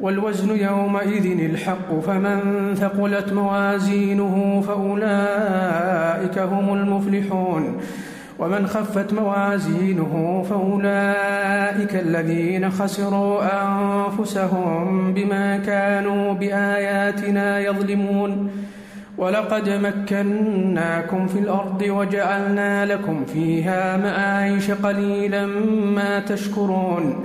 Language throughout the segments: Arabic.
والوزن يومئذ الحق فمن ثقلت موازينه فأولئك هم المفلحون. ومن خفت موازينه فأولئك الذين خسروا أنفسهم بما كانوا بآياتنا يظلمون. ولقد مكناكم في الأرض وجعلنا لكم فيها معايش قليلا ما تشكرون.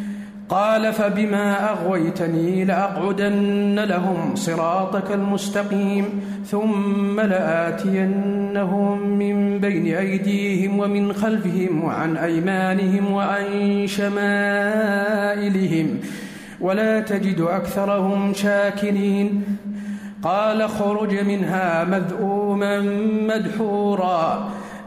قال فبما أغويتني لأقعدن لهم صراطك المستقيم ثم لآتينهم من بين أيديهم ومن خلفهم وعن أيمانهم وعن شمائلهم ولا تجد أكثرهم شاكرين قال خرج منها مذءوما مدحورا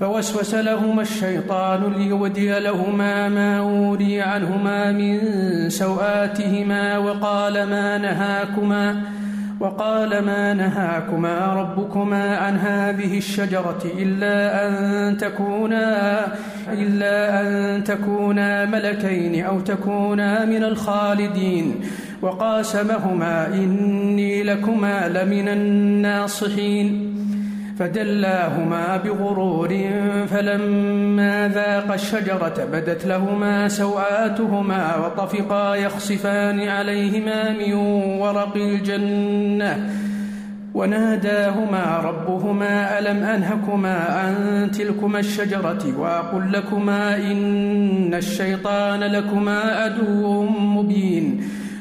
فوسوس لهما الشيطان ليودي لهما ما أوري عنهما من سوآتهما وقال ما نهاكما وقال ما نهاكما ربكما عن هذه الشجرة إلا أن تكونا إلا أن تكونا ملكين أو تكونا من الخالدين وقاسمهما إني لكما لمن الناصحين فدلاهما بغرور فلما ذاقا الشجرة بدت لهما سوآتهما وطفقا يخصفان عليهما من ورق الجنة. وناداهما ربهما ألم أنهكما عن تلكما الشجرة؟ وأقل لكما إن الشيطان لكما عدو مبين.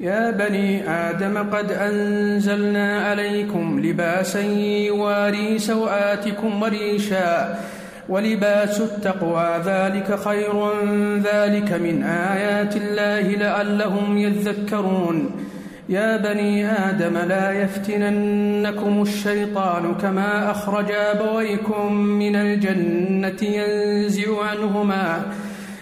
يا بني آدم قد أنزلنا عليكم لباسا يواري سوآتكم وريشا ولباس التقوى ذلك خير ذلك من آيات الله لعلهم يذكرون. يا بني آدم لا يفتننكم الشيطان كما أخرج أبويكم من الجنة ينزع عنهما.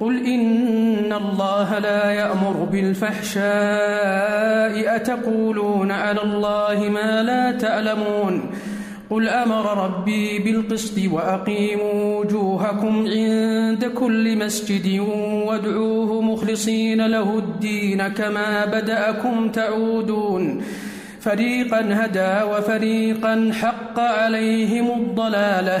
قل إن الله لا يأمر بالفحشاء أتقولون على الله ما لا تعلمون قل أمر ربي بالقسط وأقيموا وجوهكم عند كل مسجد وادعوه مخلصين له الدين كما بدأكم تعودون فريقا هدى وفريقا حق عليهم الضلاله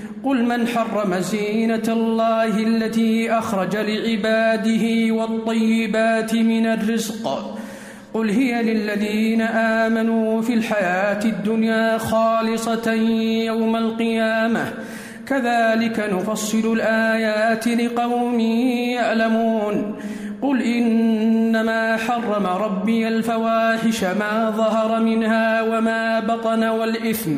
قل من حرم زينة الله التي أخرج لعباده والطيبات من الرزق؟ قل هي للذين آمنوا في الحياة الدنيا خالصة يوم القيامة. كذلك نفصل الآيات لقوم يعلمون. قل إنما حرم ربي الفواحش ما ظهر منها وما بطن والإثم.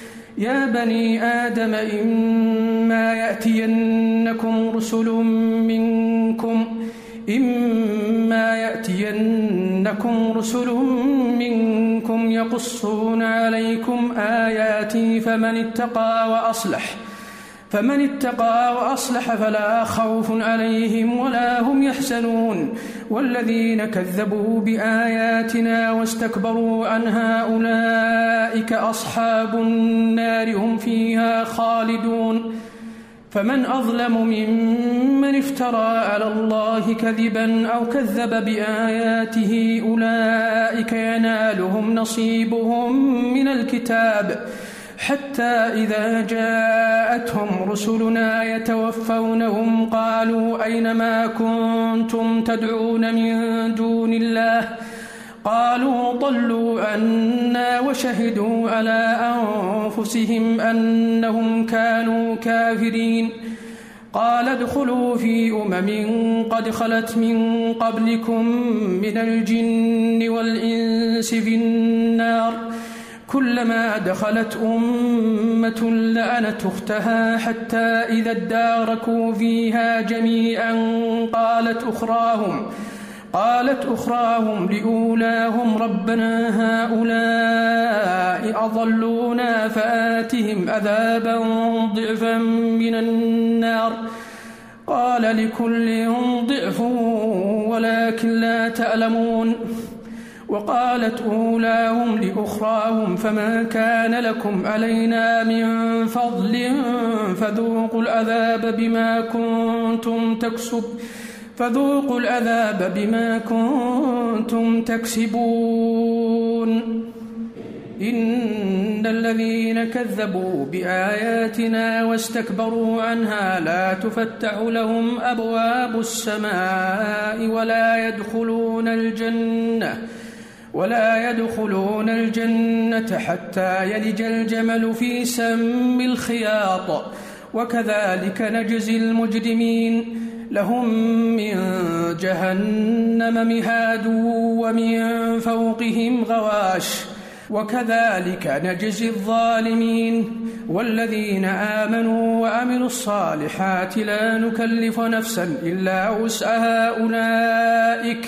يا بني آدم إما يأتينكم رسل منكم إما يأتينكم رسل منكم يقصون عليكم آياتي فمن اتقى وأصلح. فمن اتقى وأصلح فلا خوف عليهم ولا هم يحزنون والذين كذبوا بآياتنا واستكبروا عنها أولئك أصحاب النار هم فيها خالدون فمن أظلم ممن افترى على الله كذبا أو كذب بآياته أولئك ينالهم نصيبهم من الكتاب حتى إذا جاءتهم رسلنا يتوفونهم قالوا أين ما كنتم تدعون من دون الله؟ قالوا ضلوا عنا وشهدوا على أنفسهم أنهم كانوا كافرين. قال ادخلوا في أمم قد خلت من قبلكم من الجن والإنس في النار. كلما دخلت أمة لعنت أختها حتى إذا اداركوا فيها جميعا قالت أخراهم قالت أخراهم لأولاهم ربنا هؤلاء أضلونا فآتهم عذابا ضعفا من النار. قال لكل ضعف ولكن لا تعلمون وقالت أولاهم لأخراهم فما كان لكم علينا من فضل فذوقوا العذاب بما كنتم تكسب فذوقوا العذاب بما كنتم تكسبون. إن الذين كذبوا بآياتنا واستكبروا عنها لا تفتح لهم أبواب السماء ولا يدخلون الجنة ولا يدخلون الجنة حتى يلج الجمل في سم الخياط. وكذلك نجزي المجرمين. لهم من جهنم مهاد ومن فوقهم غواش. وكذلك نجزي الظالمين. والذين آمنوا وعملوا الصالحات لا نكلف نفسا إلا وسعها أولئك.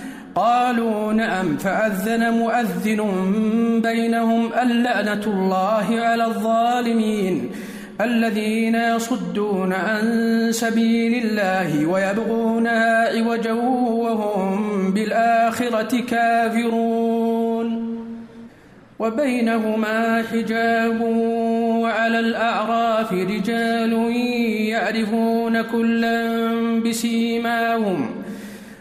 قالوا نعم فأذن مؤذن بينهم اللعنة الله على الظالمين الذين يصدون عن سبيل الله ويبغونها عوجا وهم بالآخرة كافرون. وبينهما حجاب وعلى الأعراف رجال يعرفون كلا بسيماهم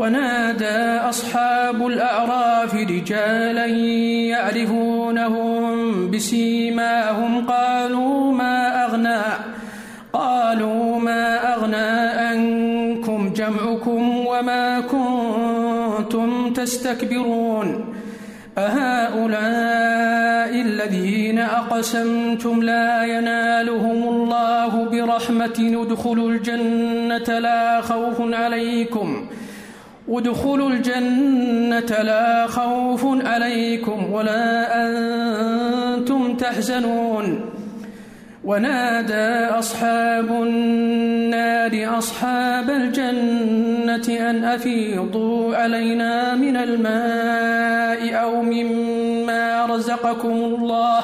ونادى أصحاب الأعراف رجالا يعرفونهم بسيماهم. قالوا ما أغنى قالوا ما أغنى عنكم جمعكم وما كنتم تستكبرون. أهؤلاء الذين أقسمتم لا ينالهم الله برحمة ادخلوا الجنة لا خوف عليكم. ادخلوا الجنة لا خوف عليكم ولا أنتم تحزنون. ونادى أصحاب النار أصحاب الجنة أن أفيضوا علينا من الماء أو مما رزقكم الله.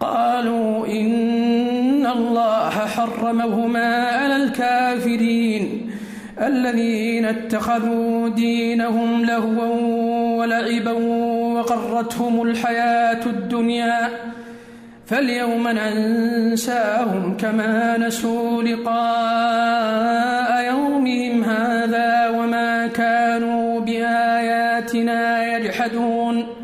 قالوا إن الله حرمهما على الكافرين. الذين اتخذوا دينهم لهوا ولعبا وغرتهم الحياة الدنيا فاليوم ننساهم كما نسوا لقاء يومهم هذا وما كانوا بآياتنا يجحدون.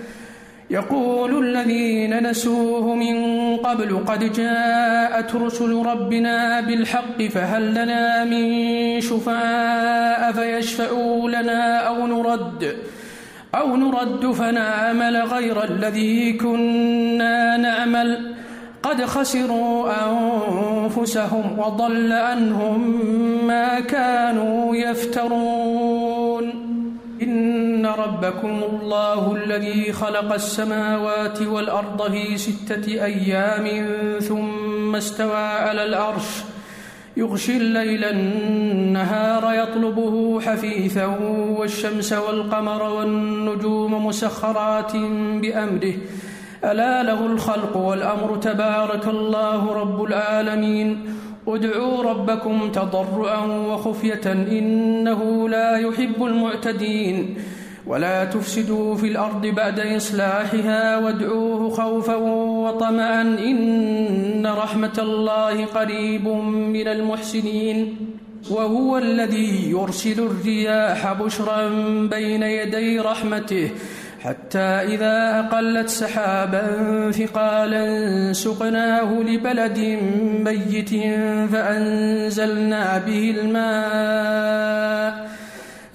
يقول الذين نسوه من قبل قد جاءت رسل ربنا بالحق فهل لنا من شفعاء فيشفعوا لنا أو نرد أو نرد فنعمل غير الذي كنا نعمل قد خسروا أنفسهم وضل عنهم ما كانوا يفترون إن ربكم الله الذي خلق السماوات والأرض في ستة أيام ثم استوى على العرش يغشي الليل النهار يطلبه حثيثا والشمس والقمر والنجوم مسخرات بأمره ألا له الخلق والأمر تبارك الله رب العالمين ادعوا ربكم تضرعا وخفية إنه لا يحب المعتدين ولا تفسدوا في الأرض بعد إصلاحها وادعوه خوفا وطمعا إن رحمة الله قريب من المحسنين وهو الذي يرسل الرياح بشرا بين يدي رحمته حتى إذا أقلت سحابا ثقالا سقناه لبلد ميت فأنزلنا به الماء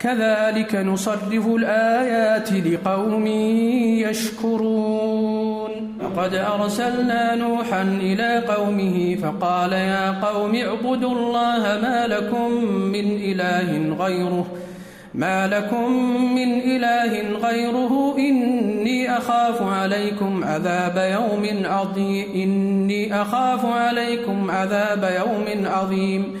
كذلك نصرف الآيات لقوم يشكرون. لقد أرسلنا نوحا إلى قومه فقال يا قوم اعبدوا الله ما لكم من إله غيره. ما لكم من إله غيره إني أخاف عليكم عذاب يوم عظيم. إني أخاف عليكم عذاب يوم عظيم.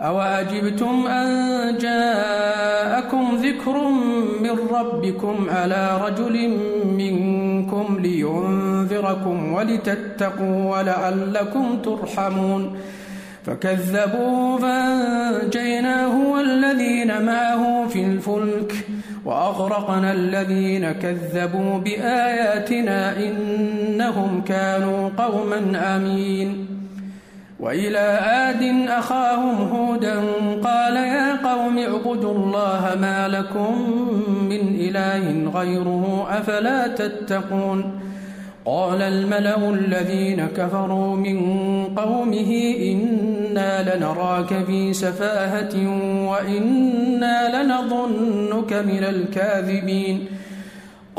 أوأجبتم أن جاءكم ذكر من ربكم على رجل منكم لينذركم ولتتقوا ولعلكم ترحمون فكذبوا فأنجيناه والذين معه في الفلك وأغرقنا الذين كذبوا بآياتنا إنهم كانوا قوما آمين وإلى عاد أخاهم هودا قال يا قوم اعبدوا الله ما لكم من إله غيره أفلا تتقون قال الملأ الذين كفروا من قومه إنا لنراك في سفاهة وإنا لنظنك من الكاذبين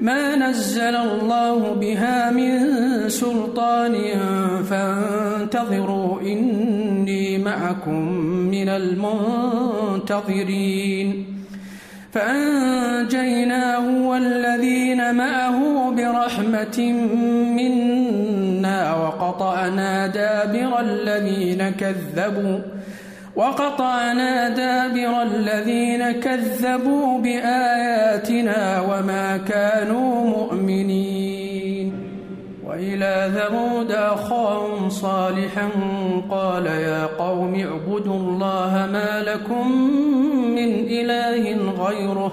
ما نزل الله بها من سلطان فانتظروا إني معكم من المنتظرين. فأنجيناه والذين معه برحمة منا وقطعنا دابر الذين كذبوا وقطعنا دابر الذين كذبوا بآياتنا وما كانوا مؤمنين وإلى ثمود أخاهم صالحا قال يا قوم اعبدوا الله ما لكم من إله غيره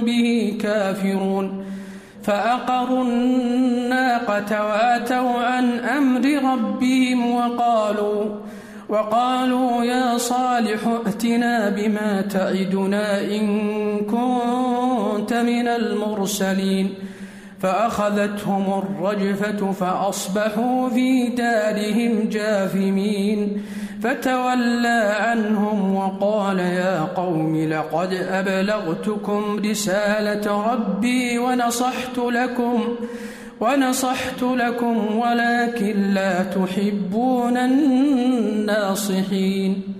به كافرون فأقروا الناقة وأتوا عن أمر ربهم وقالوا وقالوا يا صالح ائتنا بما تعدنا إن كنت من المرسلين فأخذتهم الرجفة فأصبحوا في دارهم جاثمين. فتولى عنهم وقال يا قوم لقد أبلغتكم رسالة ربي ونصحت لكم ونصحت لكم ولكن لا تحبون الناصحين.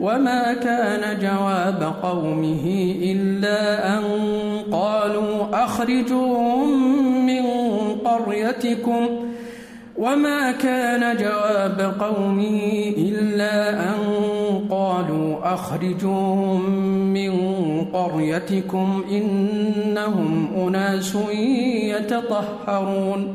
وما كان جواب قومه إلا أن قالوا أخرجوهم من قريتكم وما كان جواب قومه إلا أن قالوا أخرجوهم من قريتكم إنهم أناس يتطهرون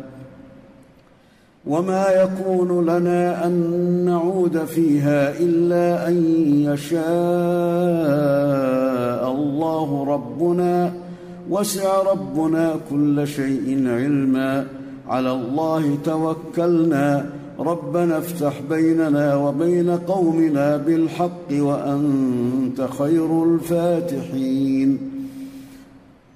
وما يكون لنا أن نعود فيها إلا أن يشاء الله ربنا وسع ربنا كل شيء علما. على الله توكلنا. ربنا افتح بيننا وبين قومنا بالحق وأنت خير الفاتحين.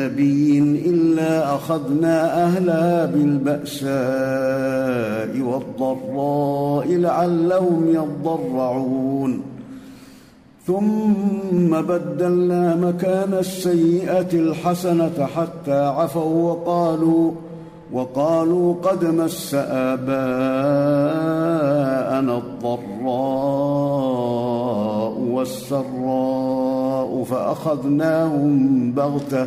نبي إلا أخذنا اهلها بالبأساء والضراء لعلهم يضرعون. ثم بدلنا مكان السيئة الحسنة حتى عفوا وقالوا وقالوا قد مس آباءنا الضراء والسراء فأخذناهم بغتة.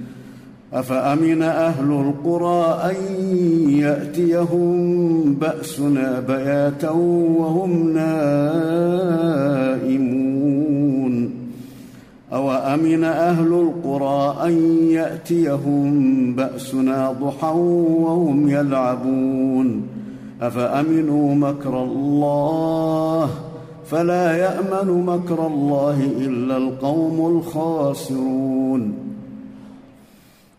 أفأمن أهل القرى أن يأتيهم بأسنا بياتا وهم نائمون؟ أوأمن أهل القرى أن يأتيهم بأسنا ضحى وهم يلعبون؟ أفأمنوا مكر الله؟ فلا يأمن مكر الله إلا القوم الخاسرون.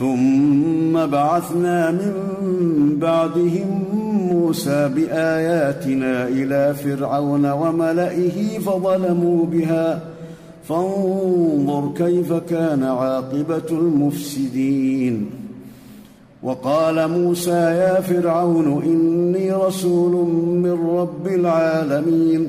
ثم بعثنا من بعدهم موسى بآياتنا إلى فرعون وملئه فظلموا بها. فانظر كيف كان عاقبة المفسدين. وقال موسى يا فرعون إني رسول من رب العالمين.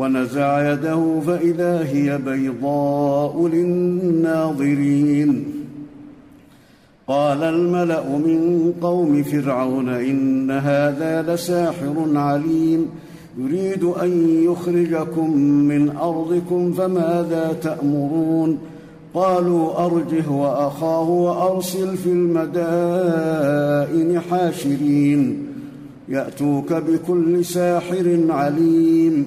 ونزع يده فإذا هي بيضاء للناظرين. قال الملأ من قوم فرعون إن هذا لساحر عليم. يريد أن يخرجكم من أرضكم فماذا تأمرون؟ قالوا أرجه وأخاه وأرسل في المدائن حاشرين. يأتوك بكل ساحر عليم.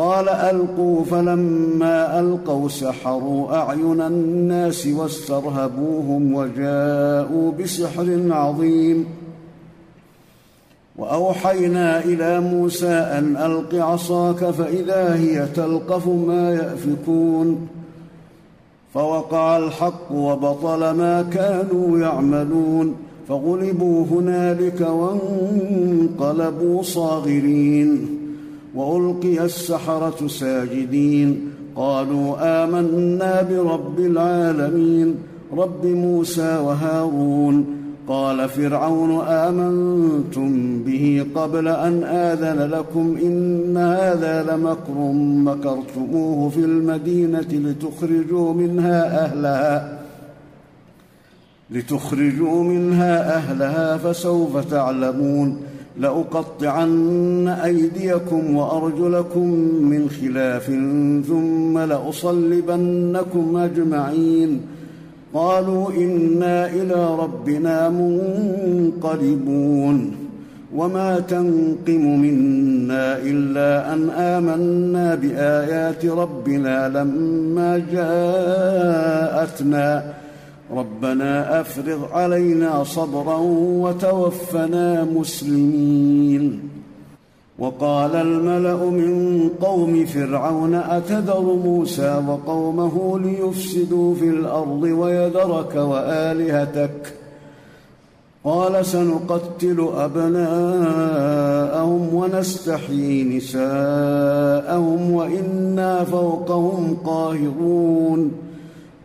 قال ألقوا فلما ألقوا سحروا أعين الناس واسترهبوهم وجاءوا بسحر عظيم. وأوحينا إلى موسى أن ألق عصاك فإذا هي تلقف ما يأفكون. فوقع الحق وبطل ما كانوا يعملون. فغلبوا هنالك وانقلبوا صاغرين. وألقي السحرة ساجدين. قالوا آمنا برب العالمين. رب موسى وهارون. قال فرعون آمنتم به قبل أن آذن لكم إن هذا لمكر مكرتموه في المدينة لتخرجوا منها أهلها لتخرجوا منها أهلها فسوف تعلمون. لأقطعن أيديكم وأرجلكم من خلاف ثم لأصلبنكم أجمعين. قالوا إنا إلى ربنا منقلبون. وما تنقم منا إلا أن آمنا بآيات ربنا لما جاءتنا. ربنا أفرغ علينا صبرا وتوفنا مسلمين. وقال الملأ من قوم فرعون أتذر موسى وقومه ليفسدوا في الأرض ويذرك وآلهتك؟ قال سنقتل أبناءهم ونستحيي نساءهم وإنا فوقهم قاهرون.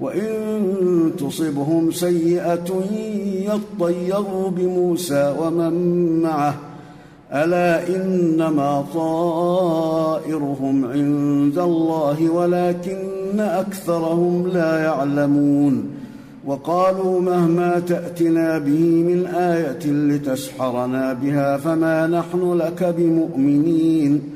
وإن تصبهم سيئة يطيروا بموسى ومن معه. ألا إنما طائرهم عند الله ولكن أكثرهم لا يعلمون. وقالوا مهما تأتنا به من آية لتسحرنا بها فما نحن لك بمؤمنين.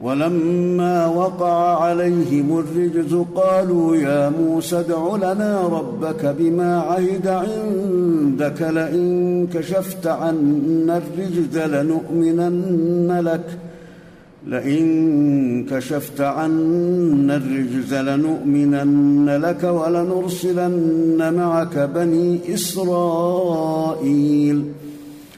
ولما وقع عليهم الرجز قالوا يا موسى ادع لنا ربك بما عهد عندك لئن كشفت عنا الرجز لنؤمنن لك. لئن كشفت عنا الرجز لنؤمنن لك ولنرسلن معك بني إسرائيل.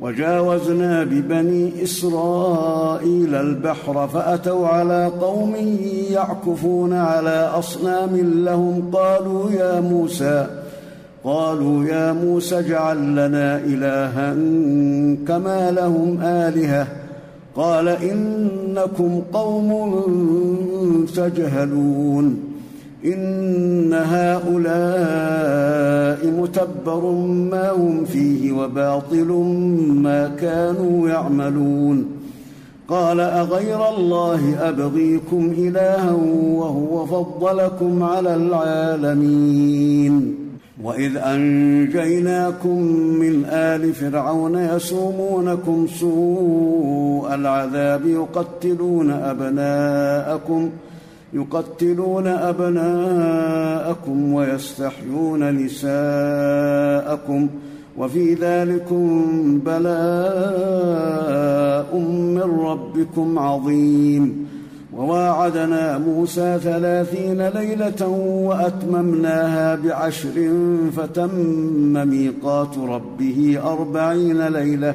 وجاوزنا ببني إسرائيل البحر فأتوا على قوم يعكفون على أصنام لهم قالوا يا موسى قالوا يا موسى اجعل لنا إلها كما لهم آلهة قال إنكم قوم تجهلون إن هؤلاء متبر ما هم فيه وباطل ما كانوا يعملون قال اغير الله ابغيكم الها وهو فضلكم على العالمين واذ انجيناكم من ال فرعون يسومونكم سوء العذاب يقتلون ابناءكم يقتلون أبناءكم ويستحيون نساءكم وفي ذلكم بلاء من ربكم عظيم. وواعدنا موسى ثلاثين ليلة وأتممناها بعشر فتم ميقات ربه أربعين ليلة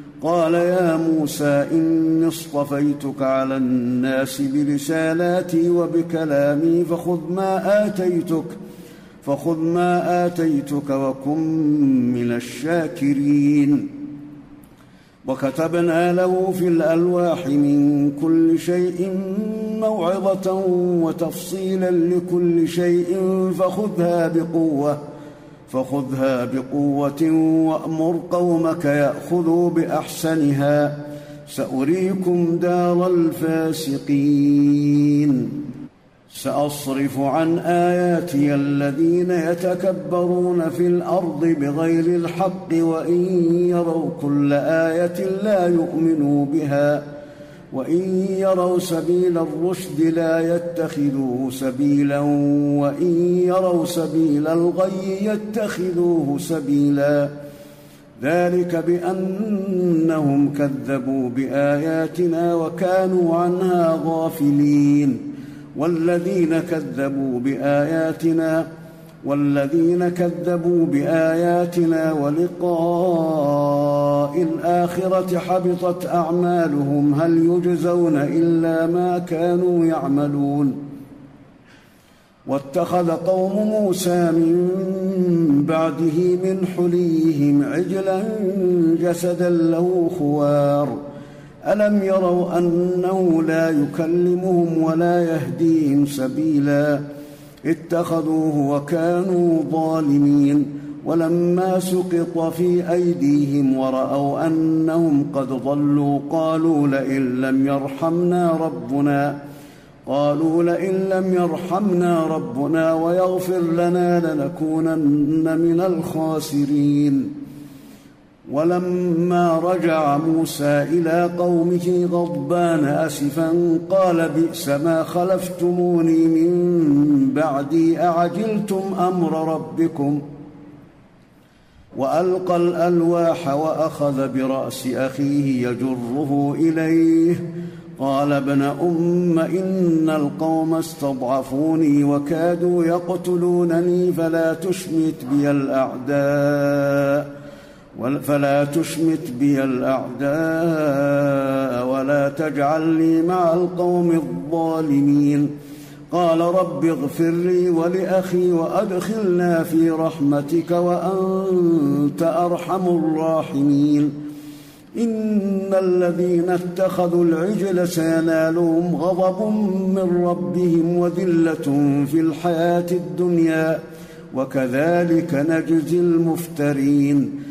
قال يا موسى إني اصطفيتك على الناس برسالاتي وبكلامي فخذ ما آتيتك فخذ ما آتيتك وكن من الشاكرين. وكتبنا له في الألواح من كل شيء موعظة وتفصيلا لكل شيء فخذها بقوة. فخذها بقوة وأمر قومك يأخذوا بأحسنها. سأريكم دار الفاسقين. سأصرف عن آياتي الذين يتكبرون في الأرض بغير الحق وإن يروا كل آية لا يؤمنوا بها. وإن يروا سبيل الرشد لا يتخذوه سبيلا وإن يروا سبيل الغي يتخذوه سبيلا. ذلك بأنهم كذبوا بآياتنا وكانوا عنها غافلين. والذين كذبوا بآياتنا والذين كذبوا بآياتنا ولقاء الآخرة حبطت أعمالهم هل يجزون إلا ما كانوا يعملون واتخذ قوم موسى من بعده من حليهم عجلا جسدا له خوار. ألم يروا أنه لا يكلمهم ولا يهديهم سبيلا؟ اتخذوه وكانوا ظالمين ولما سقط في أيديهم ورأوا أنهم قد ضلوا قالوا لئن لم يرحمنا ربنا قالوا لئن لم يرحمنا ربنا ويغفر لنا لنكونن من الخاسرين ولما رجع موسى إلى قومه غضبان آسفا قال بئس ما خلفتموني من بعدي أعجلتم أمر ربكم؟ وألقى الألواح وأخذ برأس أخيه يجره إليه. قال ابن أم إن القوم استضعفوني وكادوا يقتلونني فلا تشمت بي الأعداء. فلا تشمت بي الأعداء ولا تجعلني مع القوم الظالمين. قال رب اغفر لي ولأخي وأدخلنا في رحمتك وأنت أرحم الراحمين. إن الذين اتخذوا العجل سينالهم غضب من ربهم وذلة في الحياة الدنيا. وكذلك نجزي المفترين.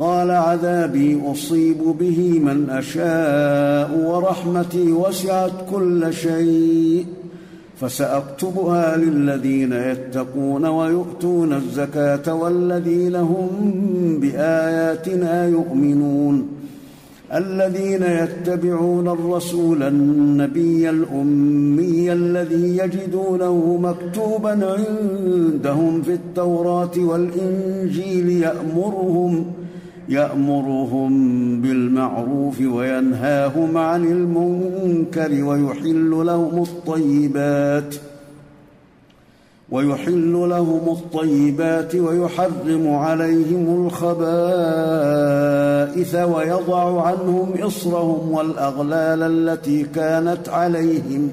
قال عذابي أصيب به من أشاء ورحمتي وسعت كل شيء فسأكتبها للذين يتقون ويؤتون الزكاة والذين هم بآياتنا يؤمنون. الذين يتبعون الرسول النبي الأمي الذي يجدونه مكتوبا عندهم في التوراة والإنجيل يأمرهم يأمرهم بالمعروف وينهاهم عن المنكر ويحل لهم الطيبات ويحل لهم الطيبات ويحرم عليهم الخبائث ويضع عنهم إصرهم والأغلال التي كانت عليهم.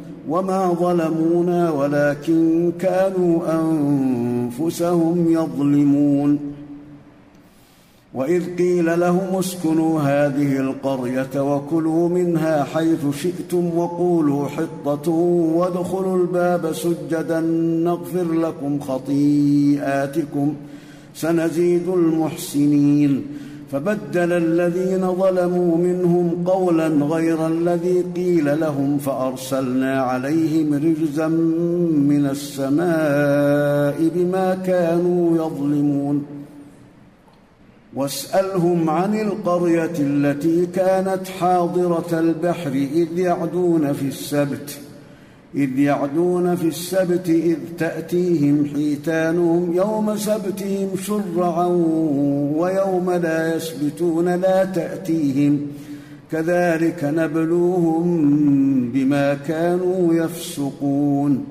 وما ظلمونا ولكن كانوا انفسهم يظلمون واذ قيل لهم اسكنوا هذه القريه وكلوا منها حيث شئتم وقولوا حطه وادخلوا الباب سجدا نغفر لكم خطيئاتكم سنزيد المحسنين فبدل الذين ظلموا منهم قولا غير الذي قيل لهم فأرسلنا عليهم رجزا من السماء بما كانوا يظلمون. واسألهم عن القرية التي كانت حاضرة البحر إذ يعدون في السبت. إذ يعدون في السبت إذ تأتيهم حيتانهم يوم سبتهم شرعا ويوم لا يسبتون لا تأتيهم كذلك نبلوهم بما كانوا يفسقون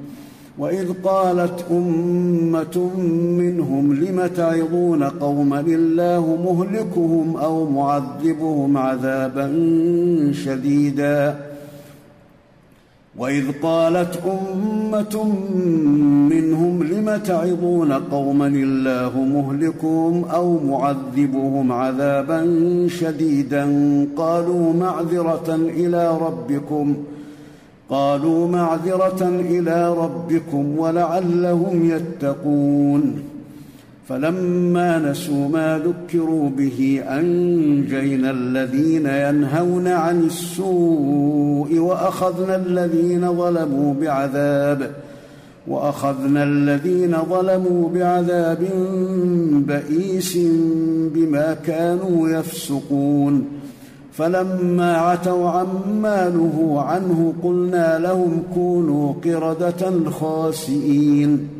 وإذ قالت أمة منهم لم تعظون قوما الله مهلكهم أو معذبهم عذابا شديدا وإذ قالت أمة منهم لم تعظون قوما الله مهلكهم أو معذبهم عذابا شديدا قالوا معذرة إلى ربكم قالوا معذرة إلى ربكم ولعلهم يتقون فلما نسوا ما ذكروا به أنجينا الذين ينهون عن السوء وأخذنا الذين ظلموا بعذاب وأخذنا الذين ظلموا بعذاب بئيس بما كانوا يفسقون فلما عتوا عما نهوا عنه قلنا لهم كونوا قردة خاسئين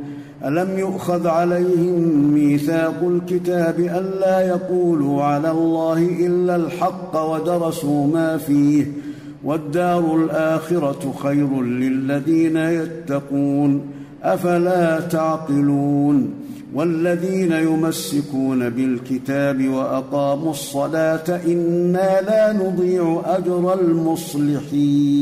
ألم يؤخذ عليهم ميثاق الكتاب الا يقولوا على الله إلا الحق ودرسوا ما فيه والدار الآخرة خير للذين يتقون أفلا تعقلون والذين يمسكون بالكتاب وأقاموا الصلاة إنا لا نضيع أجر المصلحين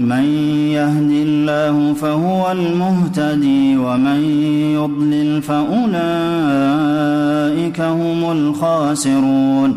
من يهد الله فهو المهتدي ومن يضلل فأولئك هم الخاسرون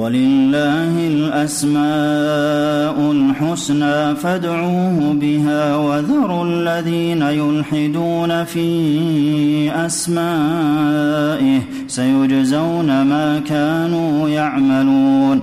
ولله الأسماء الحسنى فادعوه بها وذروا الذين يلحدون في أسمائه سيجزون ما كانوا يعملون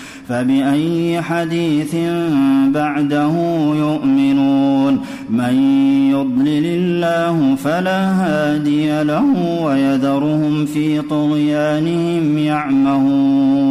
فبأي حديث بعده يؤمنون؟ من يضلل الله فلا هادي له ويذرهم في طغيانهم يعمهون.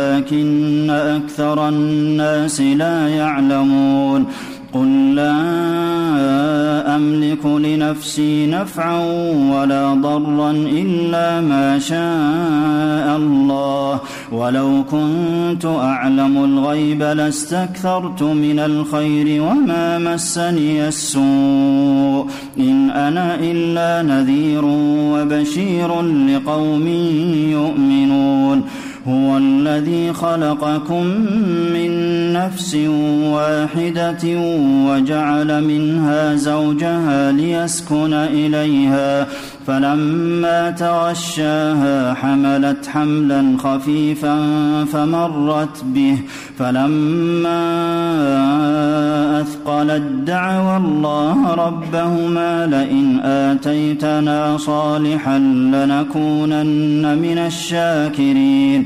ولكن أكثر الناس لا يعلمون قل لا أملك لنفسي نفعا ولا ضرا إلا ما شاء الله ولو كنت أعلم الغيب لاستكثرت من الخير وما مسني السوء إن أنا إلا نذير وبشير لقوم يؤمنون هو الذي خلقكم من نفس واحدة وجعل منها زوجها ليسكن إليها فلما تغشاها حملت حملا خفيفا فمرت به. فلما أثقلت دعوى الله ربهما لئن آتيتنا صالحا لنكونن من الشاكرين.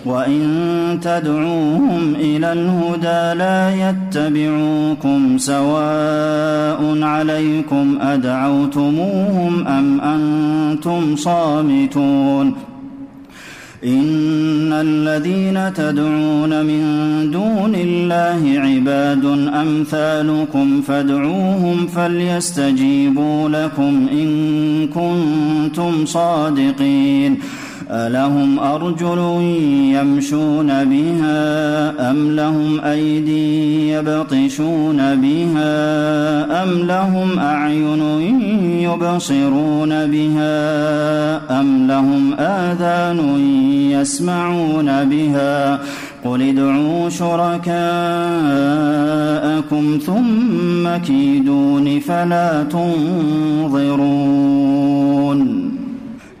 وإن تدعوهم إلى الهدى لا يتبعوكم سواء عليكم أدعوتموهم أم أنتم صامتون إن الذين تدعون من دون الله عباد أمثالكم فادعوهم فليستجيبوا لكم إن كنتم صادقين ألهم أرجل يمشون بها أم لهم أيدي يبطشون بها أم لهم أعين يبصرون بها أم لهم آذان يسمعون بها قل ادعوا شركاءكم ثم كيدون فلا تنظرون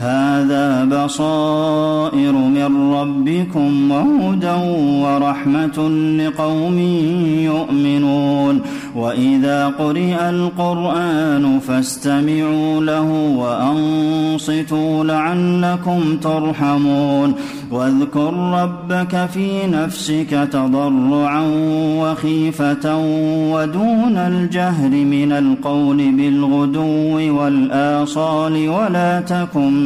هذا بصائر من ربكم وهدى ورحمة لقوم يؤمنون. وإذا قرئ القرآن فاستمعوا له وأنصتوا لعلكم ترحمون. واذكر ربك في نفسك تضرعا وخيفة ودون الجهر من القول بالغدو والآصال ولا تكن